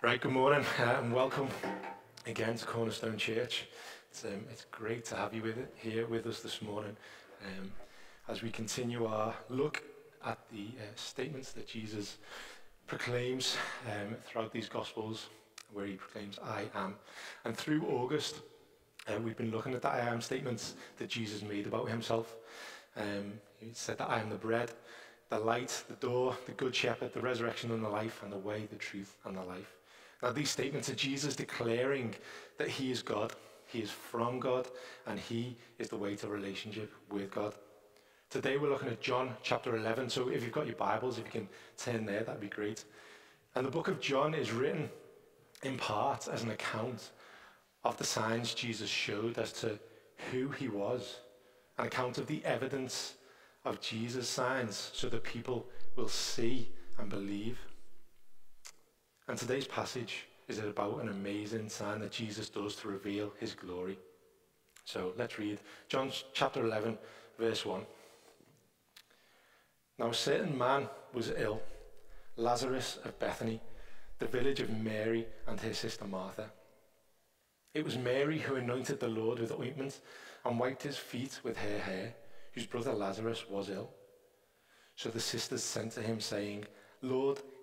Right, good morning uh, and welcome again to Cornerstone Church. It's, um, it's great to have you with it, here with us this morning um, as we continue our look at the uh, statements that Jesus proclaims um, throughout these Gospels, where he proclaims, I am. And through August, uh, we've been looking at the I am statements that Jesus made about himself. Um, he said that I am the bread, the light, the door, the good shepherd, the resurrection and the life, and the way, the truth, and the life. Now, these statements are Jesus declaring that he is God, he is from God, and he is the way to relationship with God. Today we're looking at John chapter 11. So if you've got your Bibles, if you can turn there, that'd be great. And the book of John is written in part as an account of the signs Jesus showed as to who he was, an account of the evidence of Jesus' signs so that people will see and believe. And today's passage is about an amazing sign that Jesus does to reveal his glory. So let's read John chapter 11, verse 1. Now a certain man was ill, Lazarus of Bethany, the village of Mary and her sister Martha. It was Mary who anointed the Lord with ointment and wiped his feet with her hair, whose brother Lazarus was ill. So the sisters sent to him, saying, Lord,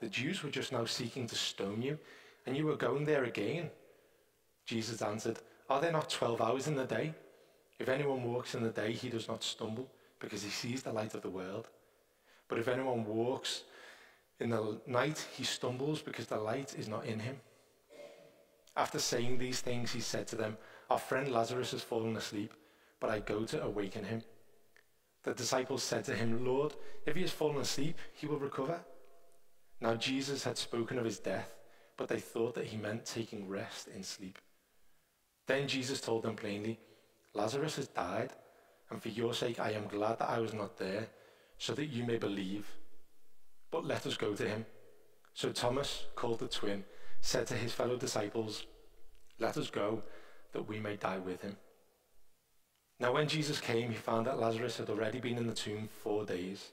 the Jews were just now seeking to stone you, and you were going there again. Jesus answered, Are there not twelve hours in the day? If anyone walks in the day, he does not stumble, because he sees the light of the world. But if anyone walks in the night, he stumbles, because the light is not in him. After saying these things, he said to them, Our friend Lazarus has fallen asleep, but I go to awaken him. The disciples said to him, Lord, if he has fallen asleep, he will recover. Now Jesus had spoken of his death, but they thought that he meant taking rest in sleep. Then Jesus told them plainly, Lazarus has died, and for your sake I am glad that I was not there, so that you may believe. But let us go to him. So Thomas, called the twin, said to his fellow disciples, Let us go, that we may die with him. Now when Jesus came, he found that Lazarus had already been in the tomb four days.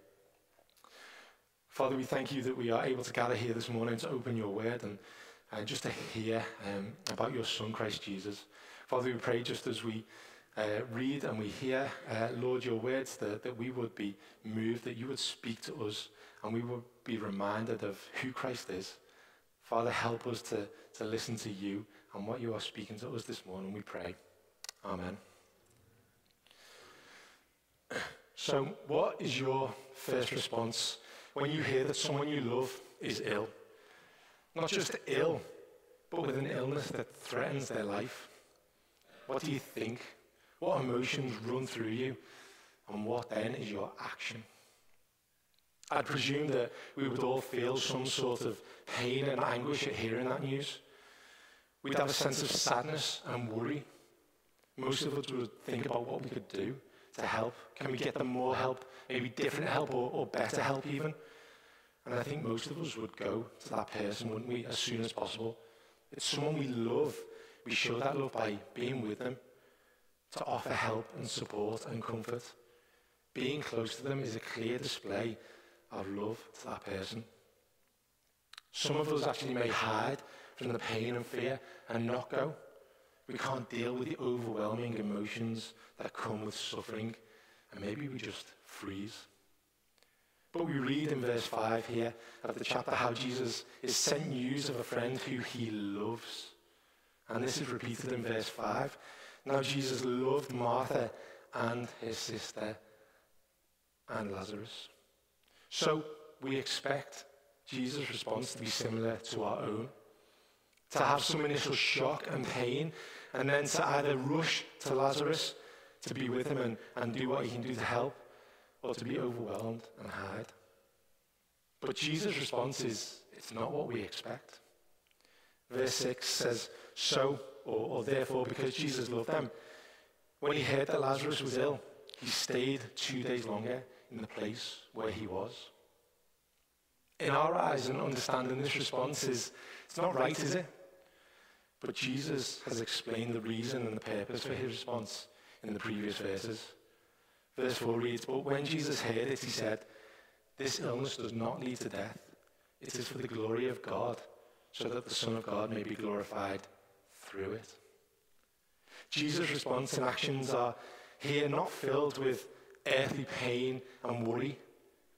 Father, we thank you that we are able to gather here this morning to open your word and, and just to hear um, about your Son, Christ Jesus. Father, we pray just as we uh, read and we hear, uh, Lord, your words, that, that we would be moved, that you would speak to us, and we would be reminded of who Christ is. Father, help us to, to listen to you and what you are speaking to us this morning, we pray. Amen. So, what is your first response when you hear that someone you love is ill? Not just ill, but with an illness that threatens their life. What do you think? What emotions run through you? And what then is your action? I'd presume that we would all feel some sort of pain and anguish at hearing that news. We'd have a sense of sadness and worry. Most of us would think about what we could do to help? Can we get them more help? Maybe different help or, or better help even? And I think most of us would go to that person, wouldn't we, as soon as possible. It's someone we love. We show that love by being with them. to offer help and support and comfort. Being close to them is a clear display of love to that person. Some of us actually may hide from the pain and fear and not go. We can't deal with the overwhelming emotions that come with suffering, and maybe we just freeze. But we read in verse 5 here of the chapter how Jesus is sent news of a friend who he loves. And this is repeated in verse 5. Now, Jesus loved Martha and his sister and Lazarus. So, we expect Jesus' response to be similar to our own. To have some initial shock and pain, and then to either rush to Lazarus to be with him and, and do what he can do to help, or to be overwhelmed and hide. But Jesus' response is, it's not what we expect. Verse 6 says, So, or, or therefore, because Jesus loved them, when he heard that Lazarus was ill, he stayed two days longer in the place where he was. In our eyes and understanding this response is, it's not right, is it? But Jesus has explained the reason and the purpose for his response in the previous verses. Verse 4 reads, But when Jesus heard it, he said, This illness does not lead to death. It is for the glory of God, so that the Son of God may be glorified through it. Jesus' response and actions are here not filled with earthly pain and worry,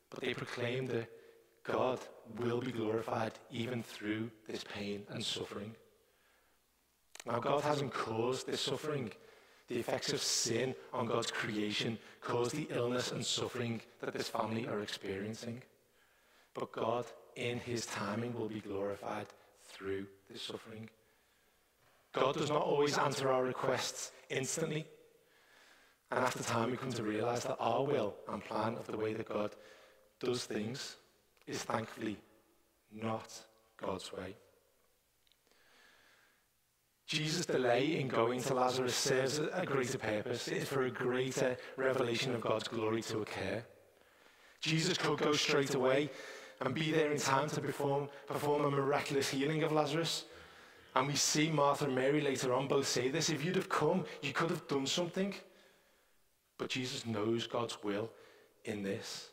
but they proclaim that God will be glorified even through this pain and suffering. Now, God hasn't caused this suffering. The effects of sin on God's creation caused the illness and suffering that this family are experiencing. But God, in his timing, will be glorified through this suffering. God does not always answer our requests instantly. And after time, we come to realize that our will and plan of the way that God does things is thankfully not God's way. Jesus' delay in going to Lazarus serves a greater purpose. It is for a greater revelation of God's glory to occur. Jesus could go straight away and be there in time to perform, perform a miraculous healing of Lazarus. And we see Martha and Mary later on both say this if you'd have come, you could have done something. But Jesus knows God's will in this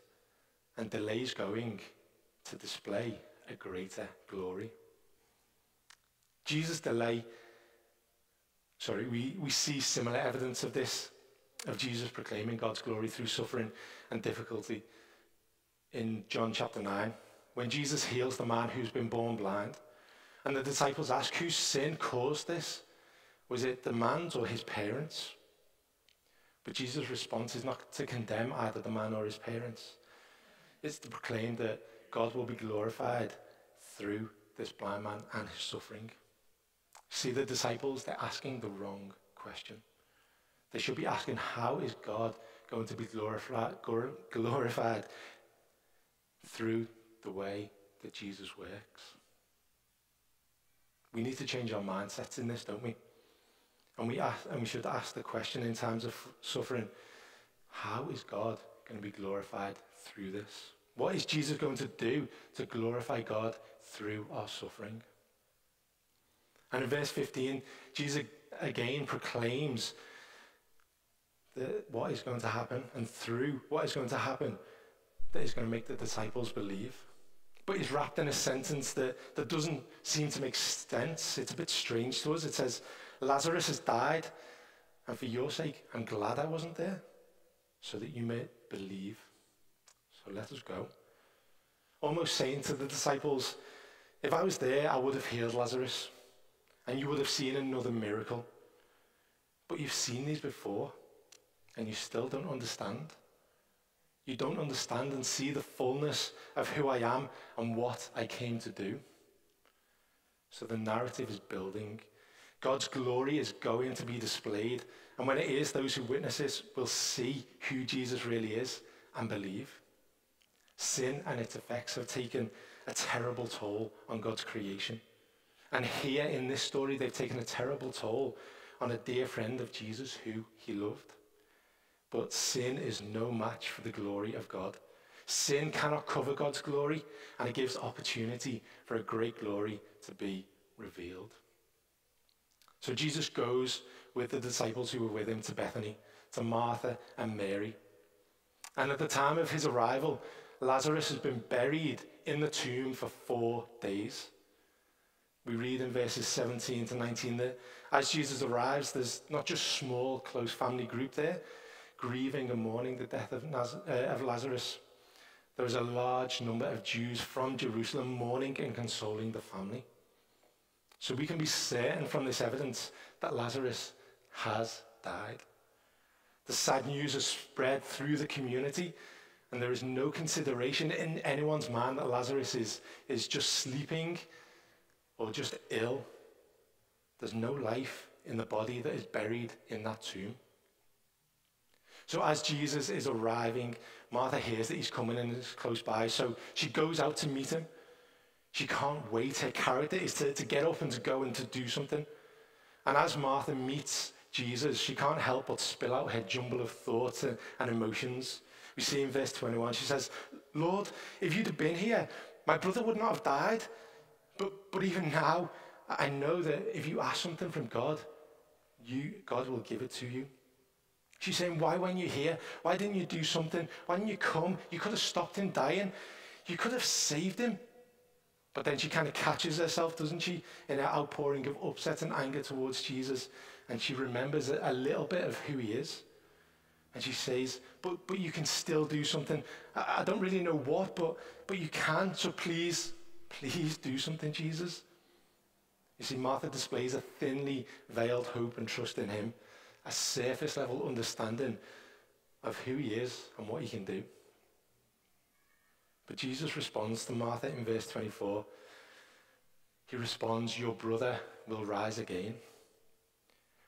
and delays going to display a greater glory. Jesus' delay sorry, we, we see similar evidence of this, of Jesus proclaiming God's glory through suffering and difficulty in John chapter 9, when Jesus heals the man who's been born blind. And the disciples ask, whose sin caused this? Was it the man's or his parents? But Jesus' response is not to condemn either the man or his parents. It's to proclaim that God will be glorified through this blind man and his suffering. See the disciples, they're asking the wrong question. They should be asking, how is God going to be glorified, through the way that Jesus works? We need to change our mindsets in this, don't we? And we, ask, and we should ask the question in times of suffering, how is God going to be glorified through this? What is Jesus going to do to glorify God through our suffering? And in verse 15, Jesus again proclaims that what is going to happen, and through what is going to happen, that is going to make the disciples believe. But he's wrapped in a sentence that, that doesn't seem to make sense. It's a bit strange to us. It says, Lazarus has died, and for your sake, I'm glad I wasn't there, so that you may believe. So let us go. Almost saying to the disciples, if I was there, I would have healed Lazarus and you would have seen another miracle. But you've seen these before, and you still don't understand. You don't understand and see the fullness of who I am and what I came to do. So the narrative is building. God's glory is going to be displayed. And when it is, those who witness it will see who Jesus really is and believe. Sin and its effects have taken a terrible toll on God's creation. And here in this story, they've taken a terrible toll on a dear friend of Jesus who he loved. But sin is no match for the glory of God. Sin cannot cover God's glory, and it gives opportunity for a great glory to be revealed. So Jesus goes with the disciples who were with him to Bethany, to Martha and Mary. And at the time of his arrival, Lazarus has been buried in the tomb for four days. We read in verses 17 to 19 that as Jesus arrives, there's not just small, close family group there, grieving and mourning the death of, Naz- uh, of Lazarus. There is a large number of Jews from Jerusalem mourning and consoling the family. So we can be certain from this evidence that Lazarus has died. The sad news has spread through the community, and there is no consideration in anyone's mind that Lazarus is, is just sleeping or just ill. There's no life in the body that is buried in that tomb. So as Jesus is arriving, Martha hears that he's coming and is close by, so she goes out to meet him. She can't wait. Her character is to, to get up and to go and to do something. And as Martha meets Jesus, she can't help but spill out her jumble of thoughts and, and emotions. We see in verse 21, she says, Lord, if you'd have been here, my brother would not have died. But, but even now, I know that if you ask something from God, you, God will give it to you. She's saying, Why weren't you here? Why didn't you do something? Why didn't you come? You could have stopped him dying. You could have saved him. But then she kind of catches herself, doesn't she, in her outpouring of upset and anger towards Jesus. And she remembers a, a little bit of who he is. And she says, but, but you can still do something. I, I don't really know what, but, but you can. So please, please do something, Jesus. You see, Martha displays a thinly veiled hope and trust in him, a surface level understanding of who he is and what he can do. But Jesus responds to Martha in verse 24. He responds, Your brother will rise again.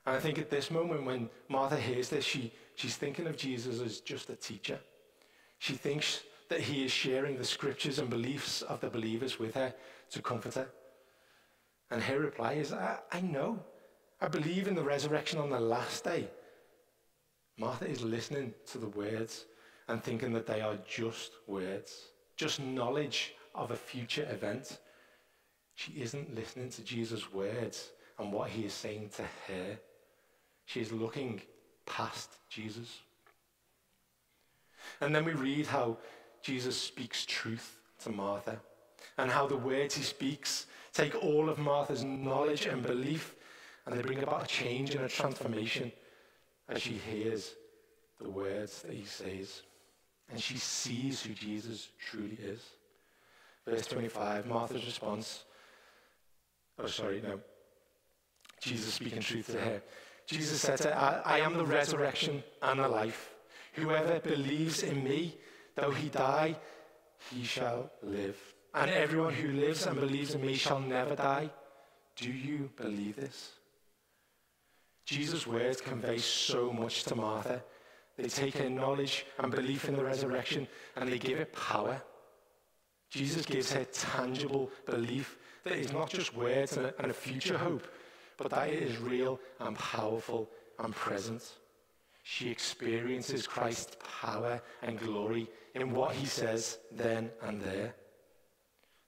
And I think at this moment, when Martha hears this, she, she's thinking of Jesus as just a teacher. She thinks that he is sharing the scriptures and beliefs of the believers with her to comfort her. And her reply is, I, I know. I believe in the resurrection on the last day. Martha is listening to the words and thinking that they are just words, just knowledge of a future event. She isn't listening to Jesus' words and what he is saying to her. She is looking past Jesus. And then we read how Jesus speaks truth to Martha and how the words he speaks take all of Martha's knowledge and belief and they bring about a change and a transformation as she hears the words that he says. And she sees who Jesus truly is. Verse 25, Martha's response. Oh, sorry, no. Jesus speaking truth to her. Jesus said to her, I, I am the resurrection and the life. Whoever believes in me, though he die, he shall live. And everyone who lives and believes in me shall never die. Do you believe this? Jesus' words convey so much to Martha. They take her knowledge and belief in the resurrection and they give it power. Jesus gives her tangible belief that it's not just words and a, and a future hope, but that it is real and powerful and present. She experiences Christ's power and glory in what he says then and there.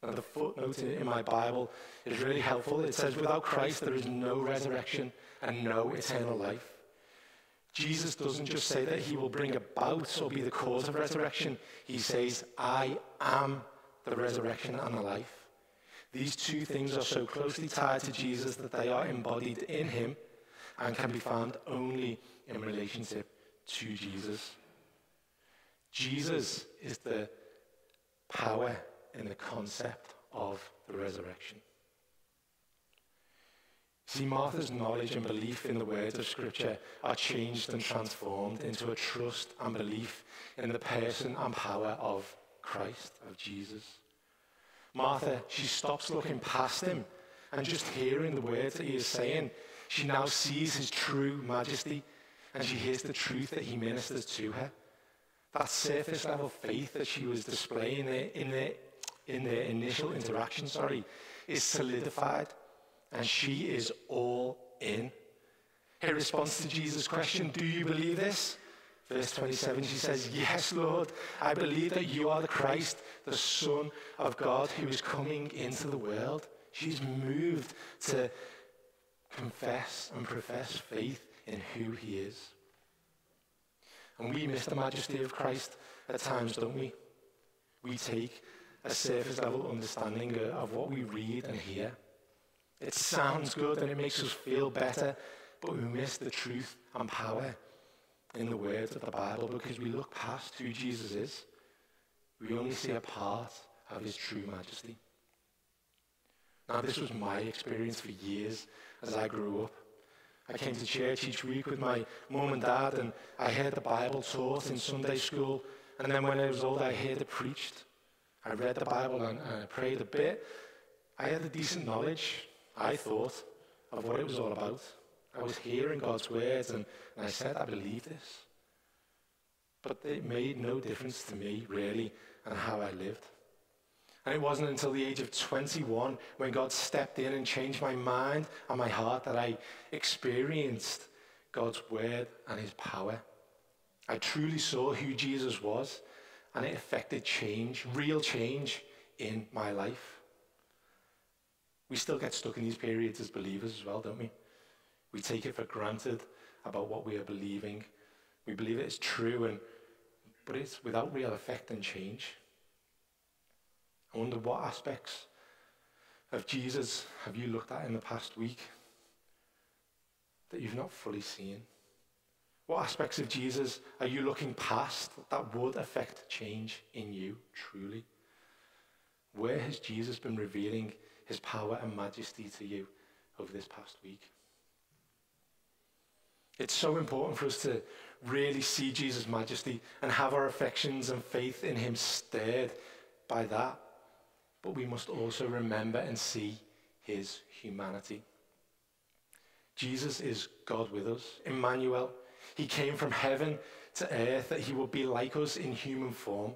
Now, the footnote in my Bible is really helpful. It says, without Christ, there is no resurrection and no eternal life. Jesus doesn't just say that he will bring about or be the cause of resurrection. He says, I am the resurrection and the life. These two things are so closely tied to Jesus that they are embodied in him and can be found only in relationship to Jesus. Jesus is the power in the concept of the resurrection. See, Martha's knowledge and belief in the words of Scripture are changed and transformed into a trust and belief in the person and power of Christ, of Jesus. Martha, she stops looking past him and just hearing the words that he is saying. She now sees his true majesty and she hears the truth that he ministers to her. That surface level faith that she was displaying in the, in the initial interaction, sorry, is solidified and she is all in. Her response to Jesus' question, Do you believe this? Verse 27, she says, Yes, Lord, I believe that you are the Christ, the Son of God who is coming into the world. She's moved to confess and profess faith in who he is. And we miss the majesty of Christ at times, don't we? We take a surface level understanding of what we read and hear. It sounds good and it makes us feel better, but we miss the truth and power in the words of the Bible because we look past who Jesus is. We only see a part of his true majesty. Now, this was my experience for years as I grew up. I came to church each week with my mum and dad, and I heard the Bible taught in Sunday school. And then when I was older, I heard it preached. I read the Bible and, and I prayed a bit. I had a decent knowledge, I thought, of what it was all about. I was hearing God's words, and, and I said, I believe this. But it made no difference to me, really, and how I lived. And it wasn't until the age of 21 when God stepped in and changed my mind and my heart that I experienced God's word and his power. I truly saw who Jesus was, and it affected change, real change in my life. We still get stuck in these periods as believers as well, don't we? We take it for granted about what we are believing. We believe it is true, and, but it's without real effect and change. I wonder what aspects of Jesus have you looked at in the past week that you've not fully seen? What aspects of Jesus are you looking past that would affect change in you truly? Where has Jesus been revealing his power and majesty to you over this past week? It's so important for us to really see Jesus' majesty and have our affections and faith in him stirred by that but we must also remember and see his humanity. Jesus is God with us, Emmanuel. He came from heaven to earth that he would be like us in human form.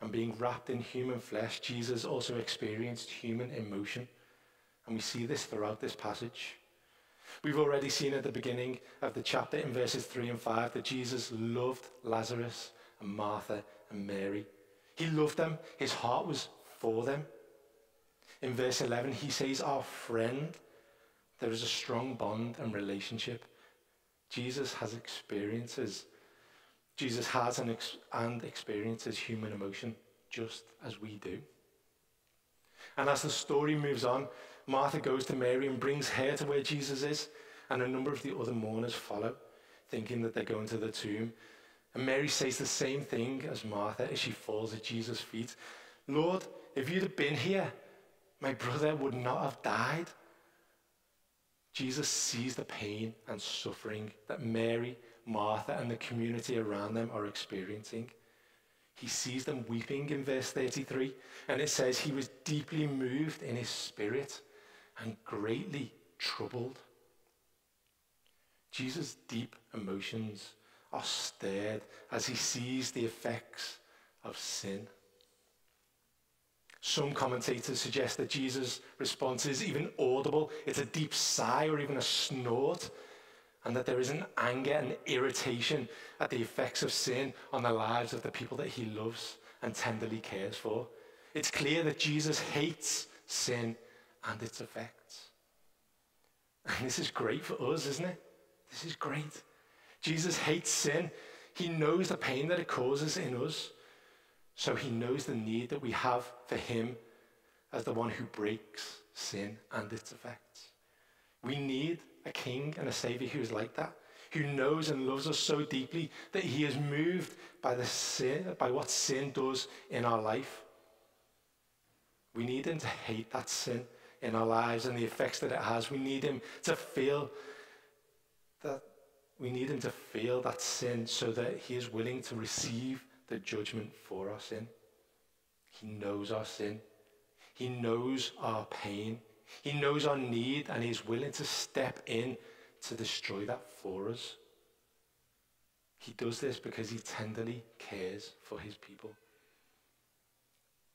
And being wrapped in human flesh, Jesus also experienced human emotion. And we see this throughout this passage. We've already seen at the beginning of the chapter in verses 3 and 5 that Jesus loved Lazarus and Martha and Mary. He loved them. His heart was for them. In verse 11, he says, Our friend, there is a strong bond and relationship. Jesus has experiences. Jesus has and, ex- and experiences human emotion just as we do. And as the story moves on, Martha goes to Mary and brings her to where Jesus is, and a number of the other mourners follow, thinking that they're going to the tomb. And Mary says the same thing as Martha as she falls at Jesus' feet Lord, if you'd have been here, my brother would not have died. Jesus sees the pain and suffering that Mary, Martha, and the community around them are experiencing. He sees them weeping in verse 33, and it says he was deeply moved in his spirit and greatly troubled. Jesus' deep emotions are stirred as he sees the effects of sin. Some commentators suggest that Jesus' response is even audible. It's a deep sigh or even a snort. And that there is an anger and irritation at the effects of sin on the lives of the people that he loves and tenderly cares for. It's clear that Jesus hates sin and its effects. And this is great for us, isn't it? This is great. Jesus hates sin. He knows the pain that it causes in us. So he knows the need that we have for him as the one who breaks sin and its effects. We need a king and a savior who is like that, who knows and loves us so deeply that he is moved by the sin, by what sin does in our life. We need him to hate that sin in our lives and the effects that it has. We need him to feel that we need him to feel that sin so that he is willing to receive the judgment for our sin. He knows our sin. He knows our pain. He knows our need and he's willing to step in to destroy that for us. He does this because he tenderly cares for his people.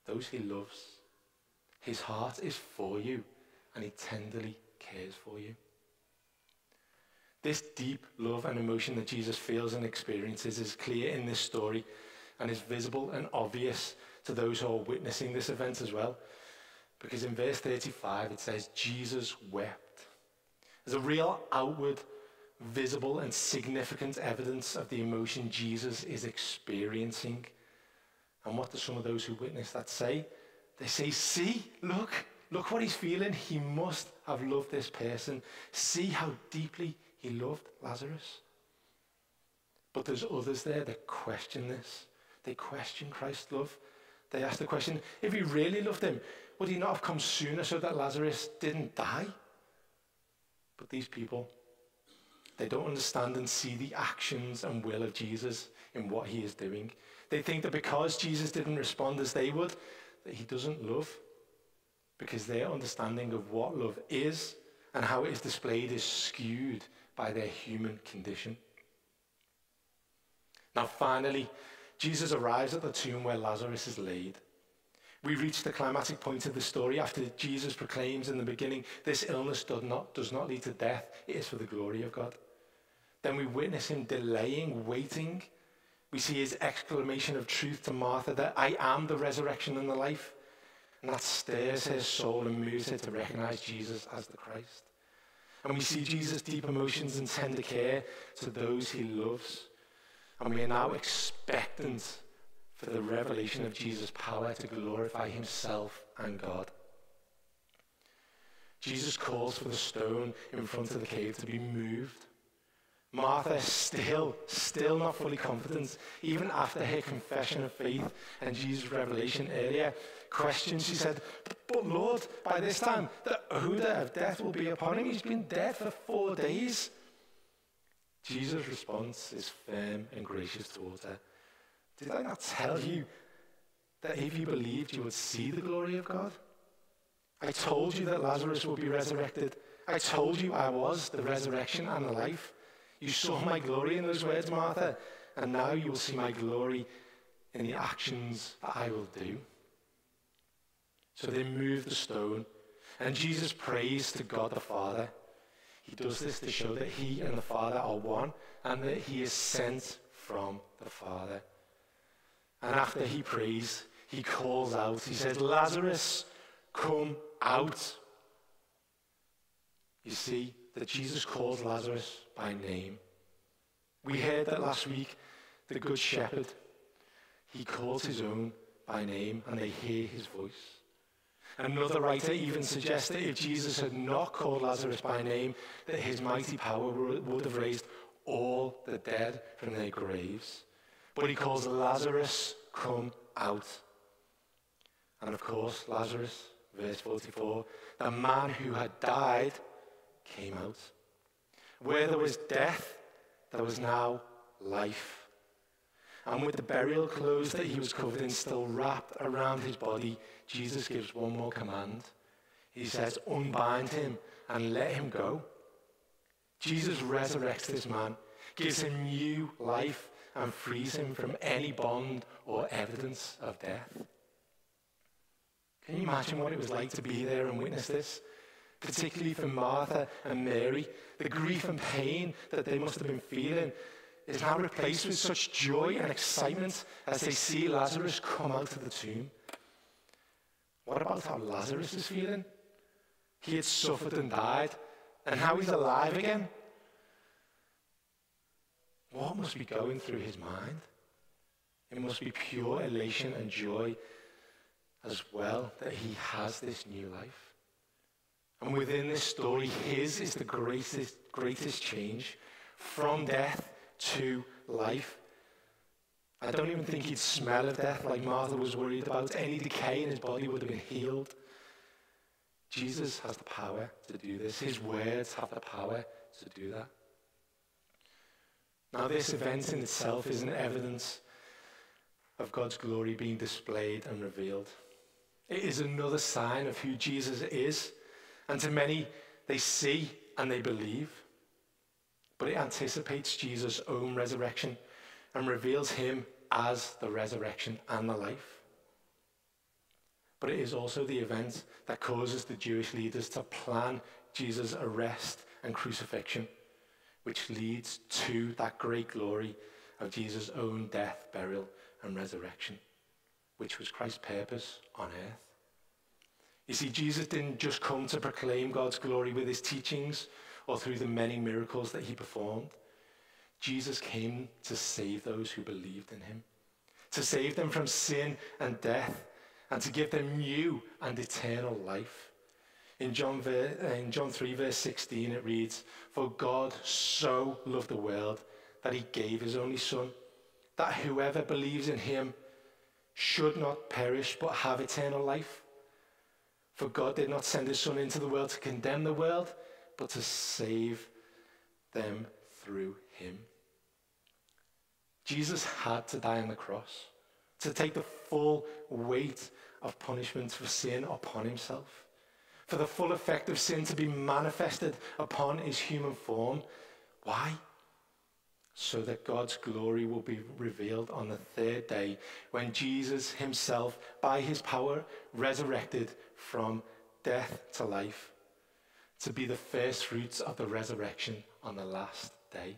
Those he loves. His heart is for you and he tenderly cares for you. This deep love and emotion that Jesus feels and experiences is clear in this story and is visible and obvious to those who are witnessing this event as well. Because in verse 35 it says, Jesus wept. There's a real outward, visible, and significant evidence of the emotion Jesus is experiencing. And what do some of those who witness that say? They say, See, look, look what he's feeling. He must have loved this person. See how deeply he loved Lazarus. But there's others there that question this. They question Christ's love. They ask the question if he really loved him, would he not have come sooner so that Lazarus didn't die? But these people, they don't understand and see the actions and will of Jesus in what he is doing. They think that because Jesus didn't respond as they would, that he doesn't love. Because their understanding of what love is and how it is displayed is skewed by their human condition. Now, finally, Jesus arrives at the tomb where Lazarus is laid. We reach the climatic point of the story after Jesus proclaims in the beginning, This illness does not, does not lead to death, it is for the glory of God. Then we witness him delaying, waiting. We see his exclamation of truth to Martha that I am the resurrection and the life. And that stirs his soul and moves her to recognize Jesus as the Christ. And we see Jesus' deep emotions and tender care to those he loves. And we are now expectant for the revelation of Jesus' power to glorify himself and God. Jesus calls for the stone in front of the cave to be moved. Martha still, still not fully confident, even after her confession of faith and Jesus' revelation earlier. Questions, she said, But Lord, by this time, the odor of death will be upon him. He's been dead for four days. Jesus' response is firm and gracious towards her. Did I not tell you that if you believed, you would see the glory of God? I told you that Lazarus would be resurrected. I told you I was the resurrection and the life. You saw my glory in those words, Martha, and now you will see my glory in the actions that I will do. So they move the stone, and Jesus prays to God the Father. He does this to show that he and the Father are one and that he is sent from the Father. And after he prays, he calls out, he says, Lazarus, come out. You see that Jesus calls Lazarus by name. We heard that last week, the Good Shepherd, he calls his own by name and they hear his voice. Another writer even suggests that if Jesus had not called Lazarus by name, that his mighty power would have raised all the dead from their graves. But he calls Lazarus, come out. And of course, Lazarus, verse 44, the man who had died came out. Where there was death, there was now life. And with the burial clothes that he was covered in still wrapped around his body, Jesus gives one more command. He says, Unbind him and let him go. Jesus resurrects this man, gives him new life, and frees him from any bond or evidence of death. Can you imagine what it was like to be there and witness this? Particularly for Martha and Mary, the grief and pain that they must have been feeling is now replaced with such joy and excitement as they see Lazarus come out of the tomb. What about how Lazarus is feeling? He had suffered and died, and now he's alive again. What must be going through his mind? It must be pure elation and joy as well that he has this new life. And within this story, his is the greatest, greatest change from death to life. I don't even think he'd smell of death like Martha was worried about. Any decay in his body would have been healed. Jesus has the power to do this. His words have the power to do that. Now, this event in itself is an evidence of God's glory being displayed and revealed. It is another sign of who Jesus is. And to many, they see and they believe but it anticipates Jesus' own resurrection and reveals him as the resurrection and the life. But it is also the event that causes the Jewish leaders to plan Jesus' arrest and crucifixion, which leads to that great glory of Jesus' own death, burial, and resurrection, which was Christ's purpose on earth. You see, Jesus didn't just come to proclaim God's glory with his teachings or through the many miracles that he performed. Jesus came to save those who believed in him, to save them from sin and death, and to give them new and eternal life. In John, uh, in John 3, verse 16, it reads, For God so loved the world that he gave his only Son, that whoever believes in him should not perish but have eternal life. For God did not send his Son into the world to condemn the world, but to save them through him. Jesus had to die on the cross, to take the full weight of punishment for sin upon himself, for the full effect of sin to be manifested upon his human form. Why? So that God's glory will be revealed on the third day when Jesus himself, by his power, resurrected from death to life, to be the first fruits of the resurrection on the last day.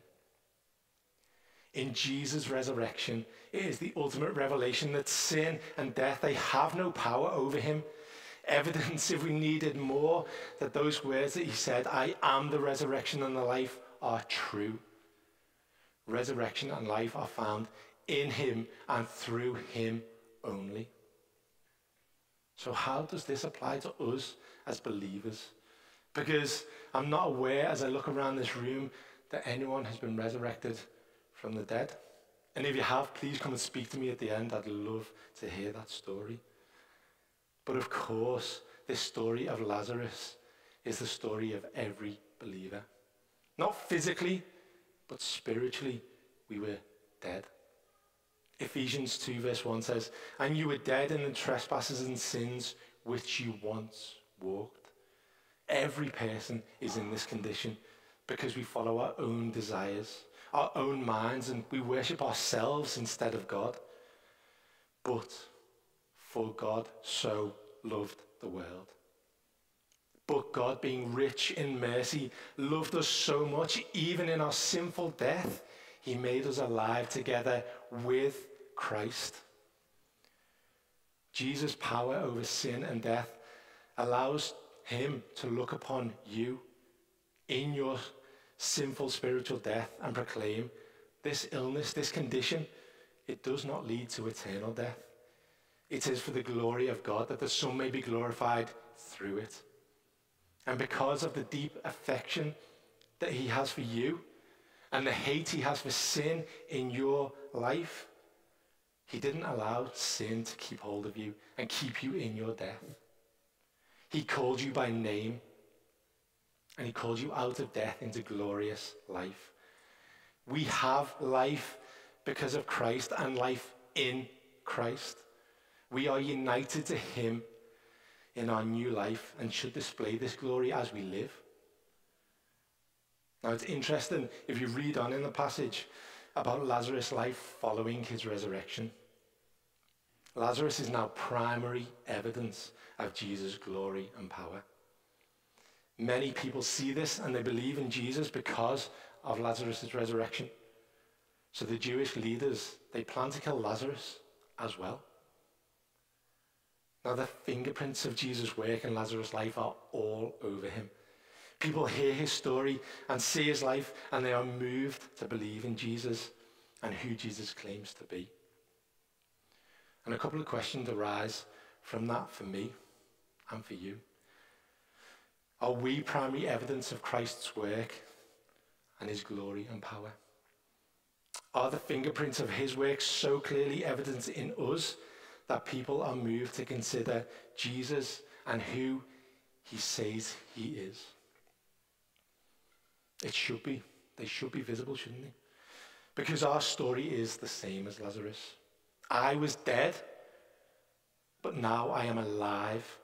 In Jesus' resurrection, it is the ultimate revelation that sin and death, they have no power over him. Evidence, if we needed more, that those words that he said, I am the resurrection and the life, are true. Resurrection and life are found in him and through him only. So, how does this apply to us as believers? Because I'm not aware as I look around this room that anyone has been resurrected from the dead. And if you have, please come and speak to me at the end. I'd love to hear that story. But of course, this story of Lazarus is the story of every believer. Not physically, but spiritually, we were dead. Ephesians 2, verse 1 says, And you were dead in the trespasses and sins which you once walked. Every person is in this condition because we follow our own desires, our own minds, and we worship ourselves instead of God. But for God so loved the world. But God, being rich in mercy, loved us so much, even in our sinful death, he made us alive together with Christ. Jesus' power over sin and death allows him to look upon you in your sinful spiritual death and proclaim this illness, this condition, it does not lead to eternal death. It is for the glory of God that the Son may be glorified through it. And because of the deep affection that he has for you, and the hate he has for sin in your life, he didn't allow sin to keep hold of you and keep you in your death. He called you by name and he called you out of death into glorious life. We have life because of Christ and life in Christ. We are united to him in our new life and should display this glory as we live. Now it's interesting if you read on in the passage about Lazarus' life following his resurrection. Lazarus is now primary evidence of Jesus' glory and power. Many people see this and they believe in Jesus because of Lazarus' resurrection. So the Jewish leaders, they plan to kill Lazarus as well. Now the fingerprints of Jesus' work in Lazarus' life are all over him. People hear his story and see his life, and they are moved to believe in Jesus and who Jesus claims to be. And a couple of questions arise from that for me and for you. Are we primary evidence of Christ's work and his glory and power? Are the fingerprints of his work so clearly evident in us that people are moved to consider Jesus and who he says he is? It should be. They should be visible, shouldn't they? Because our story is the same as Lazarus. I was dead, but now I am alive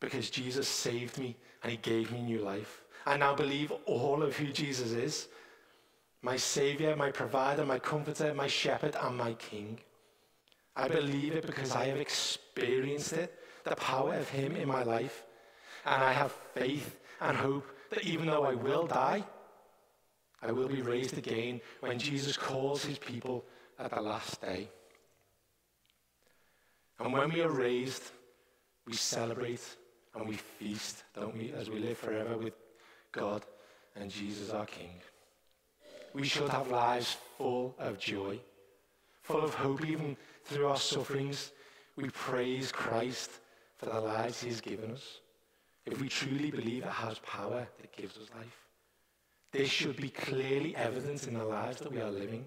because Jesus saved me and he gave me new life. I now believe all of who Jesus is my Savior, my provider, my comforter, my shepherd, and my King. I believe it because I have experienced it, the power of Him in my life. And I have faith and hope that even though I will die, I will be raised again when Jesus calls his people at the last day. And when we are raised, we celebrate and we feast, don't we, as we live forever with God and Jesus our King. We should have lives full of joy, full of hope, even through our sufferings. We praise Christ for the lives he has given us. If we truly believe it has power that gives us life, this should be clearly evident in the lives that we are living.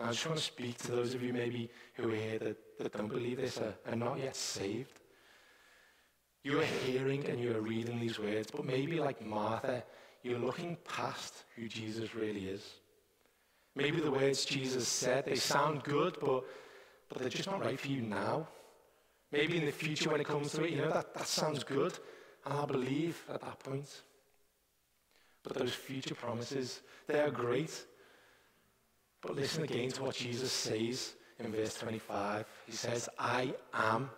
I just want to speak to those of you maybe who are here that, that don't believe this, are, are not yet saved. You are hearing and you are reading these words, but maybe like Martha, you're looking past who Jesus really is. Maybe the words Jesus said, they sound good, but, but they're just not right for you now. Maybe in the future when it comes to it, you know, that, that sounds good, and I'll believe at that point. But those future promises, they are great. But listen again to what Jesus says in verse 25. He says, I am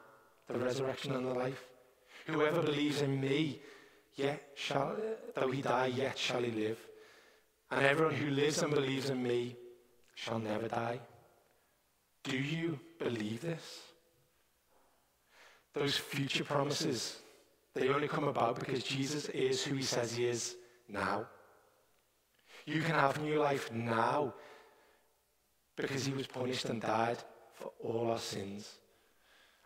the resurrection and the life. Whoever believes in me, yet shall, though he die, yet shall he live. And everyone who lives and believes in me shall never die. Do you believe this? Those future promises, they only come about because Jesus is who he says he is now. You can have new life now because he was punished and died for all our sins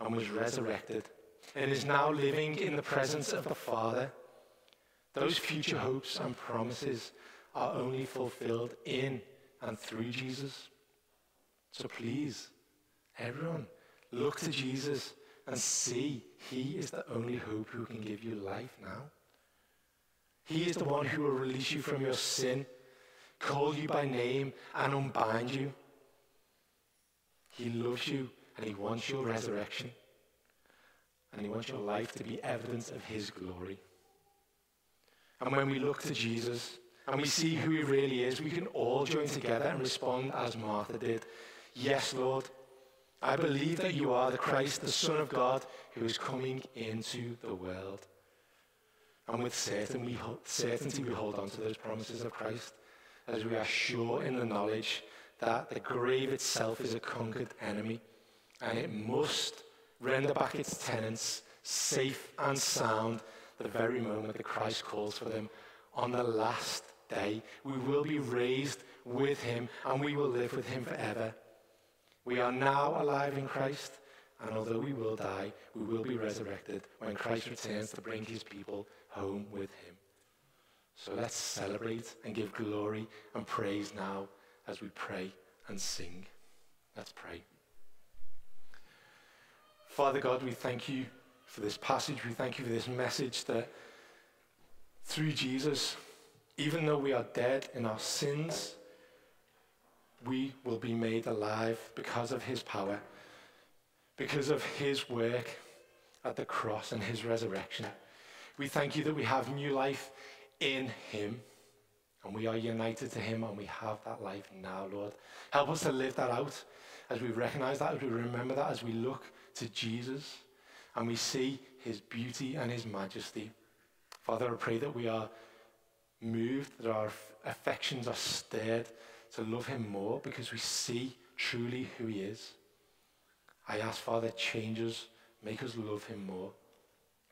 and was resurrected and is now living in the presence of the Father. Those future hopes and promises are only fulfilled in and through Jesus. So please, everyone, look to Jesus and see he is the only hope who can give you life now. He is the one who will release you from your sin, call you by name, and unbind you. He loves you and he wants your resurrection. And he wants your life to be evidence of his glory. And when we look to Jesus and we see who he really is, we can all join together and respond as Martha did. Yes, Lord, I believe that you are the Christ, the Son of God, who is coming into the world. And with certainty we hold on to those promises of Christ as we are sure in the knowledge that the grave itself is a conquered enemy and it must render back its tenants safe and sound the very moment that Christ calls for them. On the last day, we will be raised with him and we will live with him forever. We are now alive in Christ, and although we will die, we will be resurrected when Christ returns to bring his people home with him. So let's celebrate and give glory and praise now as we pray and sing. Let's pray. Father God, we thank you for this passage. We thank you for this message that through Jesus, even though we are dead in our sins, we will be made alive because of his power, because of his work at the cross and his resurrection. We thank you that we have new life in him. And we are united to him and we have that life now, Lord. Help us to live that out as we recognize that, as we remember that, as we look to Jesus and we see his beauty and his majesty. Father, I pray that we are moved, that our affections are stirred to love him more because we see truly who he is. I ask, Father, change us, make us love him more.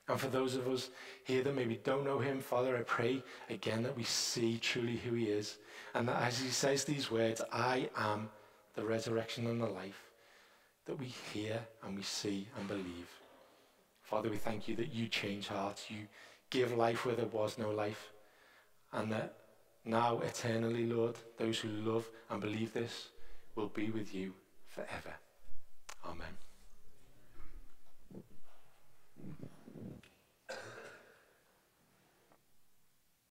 And for those of us here that maybe don't know him, Father, I pray again that we see truly who he is. And that as he says these words, I am the resurrection and the life, that we hear and we see and believe. Father, we thank you that you change hearts. You give life where there was no life. And that now, eternally, Lord, those who love and believe this will be with you forever. Amen.